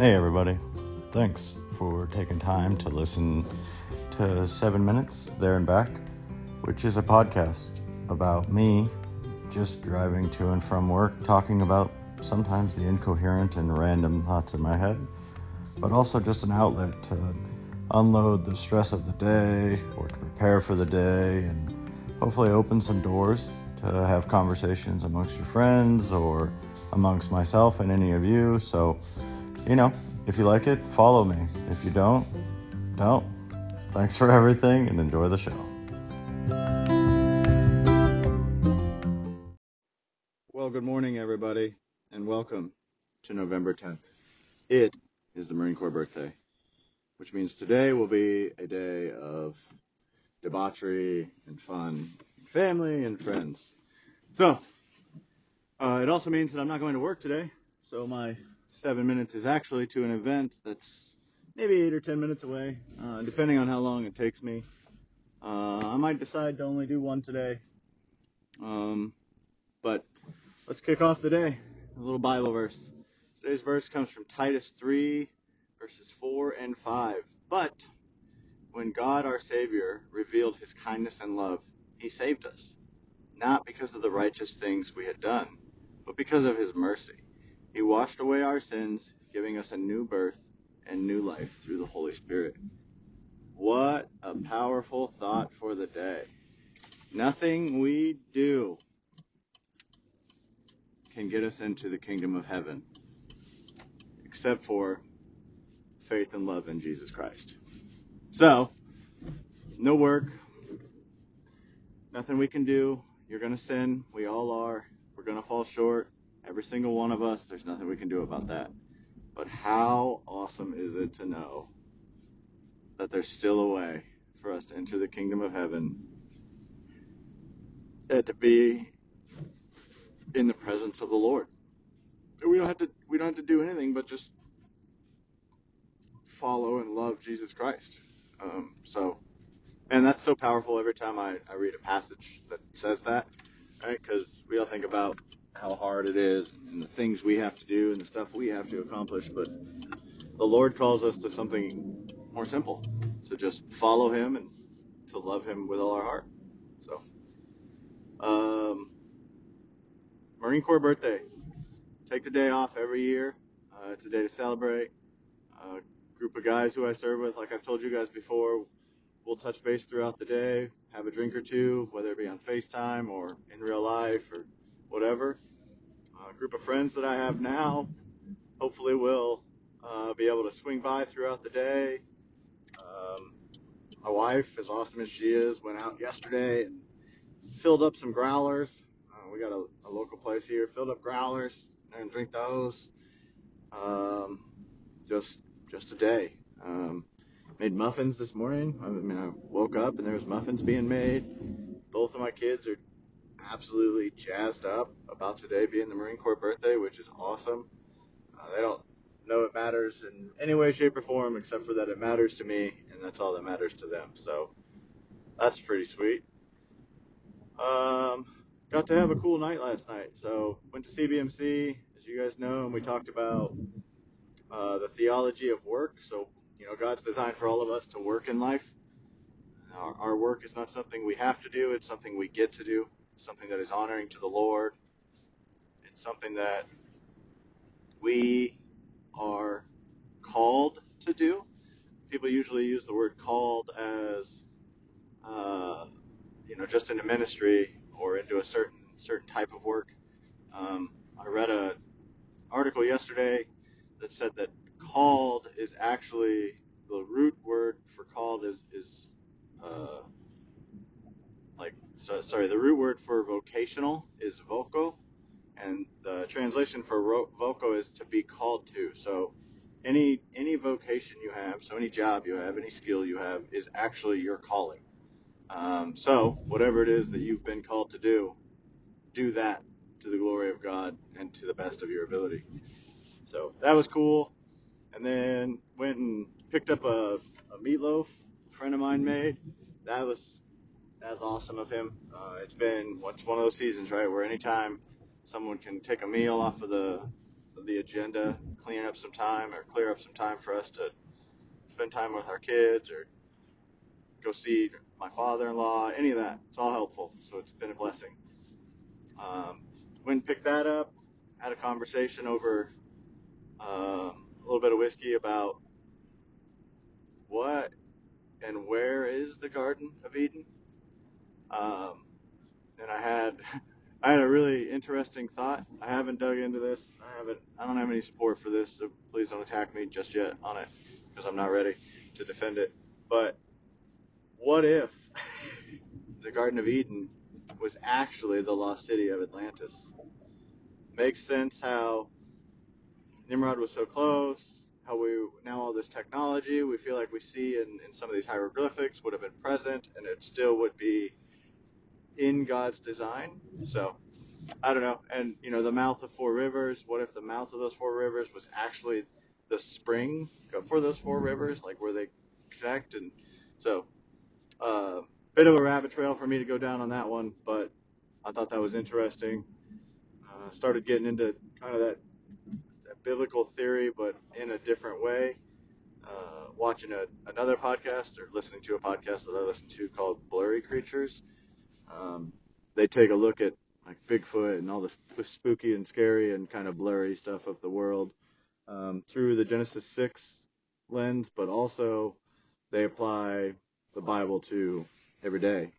Hey, everybody. Thanks for taking time to listen to Seven Minutes There and Back, which is a podcast about me just driving to and from work, talking about sometimes the incoherent and random thoughts in my head, but also just an outlet to unload the stress of the day or to prepare for the day and hopefully open some doors to have conversations amongst your friends or amongst myself and any of you. So, you know, if you like it, follow me. If you don't, don't. Thanks for everything and enjoy the show. Well, good morning, everybody, and welcome to November 10th. It is the Marine Corps birthday, which means today will be a day of debauchery and fun, family and friends. So, uh, it also means that I'm not going to work today, so my seven minutes is actually to an event that's maybe eight or ten minutes away, uh, depending on how long it takes me. Uh, I might decide to only do one today. Um, but let's kick off the day. A little Bible verse. Today's verse comes from Titus 3, verses 4 and 5. But when God our Savior revealed his kindness and love, he saved us, not because of the righteous things we had done, but because of his mercy. He washed away our sins, giving us a new birth and new life through the Holy Spirit. What a powerful thought for the day. Nothing we do can get us into the kingdom of heaven except for faith and love in Jesus Christ. So, no work, nothing we can do. You're going to sin. We all are. We're going to fall short. Every single one of us. There's nothing we can do about that. But how awesome is it to know that there's still a way for us to enter the kingdom of heaven and to be in the presence of the Lord. We don't have to we don't have to do anything but just follow and love Jesus Christ. Um, so, and that's so powerful every time I, I read a passage that says that, right? Because we all think about how hard it is and the things we have to do and the stuff we have to accomplish, but the Lord calls us to something more simple, to just follow Him and to love Him with all our heart. So, um, Marine Corps birthday. Take the day off every year. Uh, it's a day to celebrate. A group of guys who I serve with, like I've told you guys before, we'll touch base throughout the day, have a drink or two, whether it be on FaceTime or in real life or whatever. A group of friends that I have now, hopefully, will uh, be able to swing by throughout the day. Um, my wife, as awesome as she is, went out yesterday and filled up some growlers. Uh, we got a, a local place here, filled up growlers and drink those. Um, just just a day. Um, made muffins this morning. I mean, I woke up and there was muffins being made. Both of my kids are absolutely jazzed up about today being the Marine Corps birthday, which is awesome. Uh, they don't know it matters in any way, shape, or form, except for that it matters to me, and that's all that matters to them. So that's pretty sweet. Um, got to have a cool night last night. So went to CBMC, as you guys know, and we talked about uh, the theology of work. So you know, God's designed for all of us to work in life. Our, our work is not something we have to do; it's something we get to do. Something that is honoring to the Lord. It's something that we are called to do. People usually use the word called as, uh, you know, just into ministry or into a certain certain type of work. Um, I read a article yesterday that said that called is actually the root word for called is is uh, like so, sorry the root word for vocational is voco and the translation for ro- voco is to be called to. So any any vocation you have so any job you have any skill you have is actually your calling. Um, so whatever it is that you've been called to do do that to the glory of god and to the best of your ability. So that was cool. And then went and picked up a, a meatloaf a friend of mine made. That was that was awesome of him. Uh, it's been what's one of those seasons, right, where anytime someone can take a meal off of the the agenda, clean up some time or clear up some time for us to spend time with our kids or go see my father-in-law, any of that. It's all helpful. So it's been a blessing. Um, went and picked that up, had a conversation over um, a little bit of whiskey about what and where is the Garden of Eden. Um, and I had I had a really interesting thought. I haven't dug into this. I haven't. I don't have any support for this, so please don't attack me just yet on it because I'm not ready to defend it. But what if the Garden of Eden was actually the lost city of Atlantis? Makes sense how Nimrod was so close. How we now all this technology we feel like we see in, in some of these hieroglyphics would have been present, and it still would be in God's design. So I don't know. And you know, the mouth of four rivers. What if the mouth of those four rivers was actually the spring for those four rivers, like where they connect? And so, uh, bit of a rabbit trail for me to go down on that one, but I thought that was interesting. Uh, started getting into kind of that, that biblical theory, but in a different way. Uh, watching a, another podcast or listening to a podcast that I listen to called Blurry Creatures um, they take a look at like Bigfoot and all the spooky and scary and kind of blurry stuff of the world um, through the Genesis 6 lens, but also they apply the Bible to every day,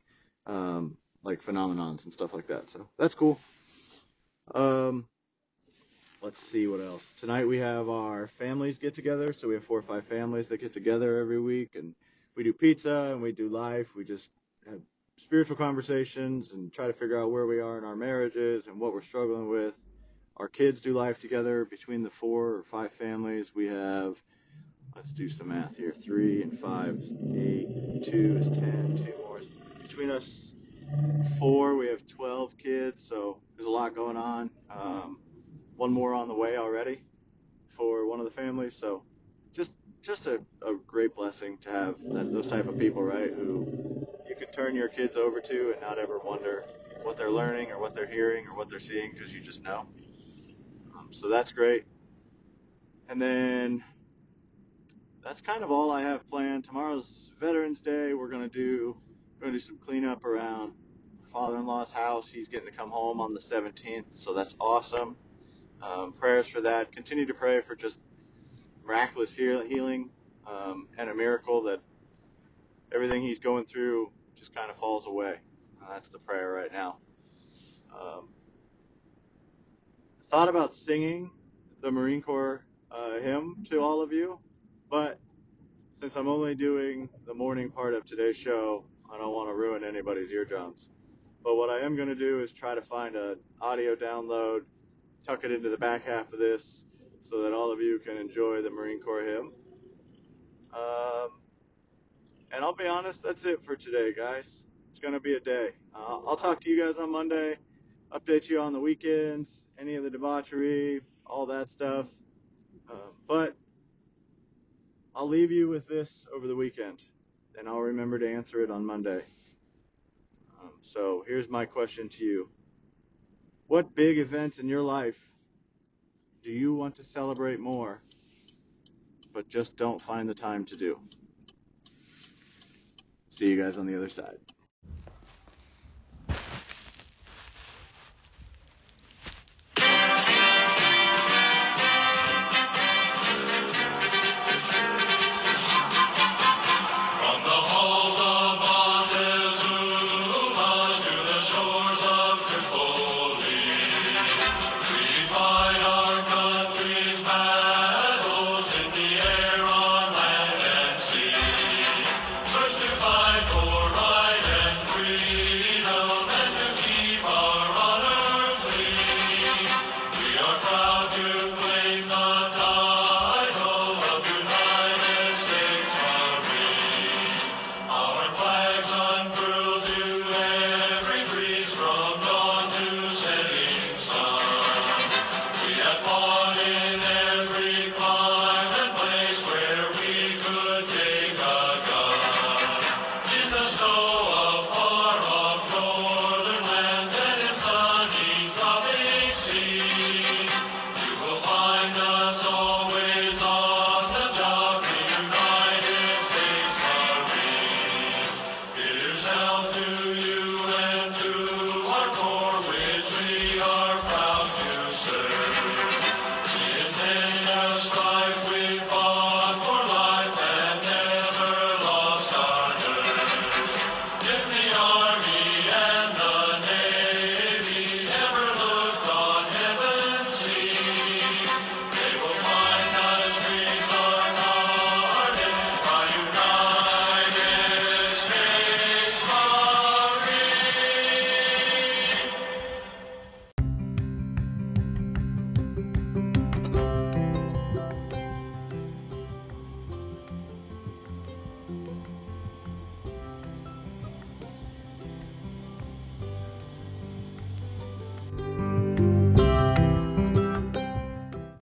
um, like phenomenons and stuff like that. So that's cool. Um, let's see what else. Tonight we have our families get together. So we have four or five families that get together every week and we do pizza and we do life. We just have spiritual conversations and try to figure out where we are in our marriages and what we're struggling with. Our kids do life together between the four or five families. We have, let's do some math here, three and five, eight, two is ten, two more. Between us four, we have 12 kids, so there's a lot going on. Um, one more on the way already for one of the families, so just just a, a great blessing to have that, those type of people, right, who could turn your kids over to and not ever wonder what they're learning or what they're hearing or what they're seeing because you just know. Um, so that's great. And then that's kind of all I have planned. Tomorrow's Veterans Day. We're gonna do we're gonna do some cleanup around father-in-law's house. He's getting to come home on the 17th, so that's awesome. Um, prayers for that. Continue to pray for just miraculous healing um, and a miracle that everything he's going through just kind of falls away. Uh, that's the prayer right now. Um, thought about singing the Marine Corps uh, hymn to all of you, but since I'm only doing the morning part of today's show, I don't want to ruin anybody's eardrums. But what I am going to do is try to find an audio download, tuck it into the back half of this, so that all of you can enjoy the Marine Corps hymn. Um, and I'll be honest, that's it for today, guys. It's going to be a day. Uh, I'll talk to you guys on Monday, update you on the weekends, any of the debauchery, all that stuff. Uh, but I'll leave you with this over the weekend, and I'll remember to answer it on Monday. Um, so here's my question to you What big event in your life do you want to celebrate more, but just don't find the time to do? See you guys on the other side.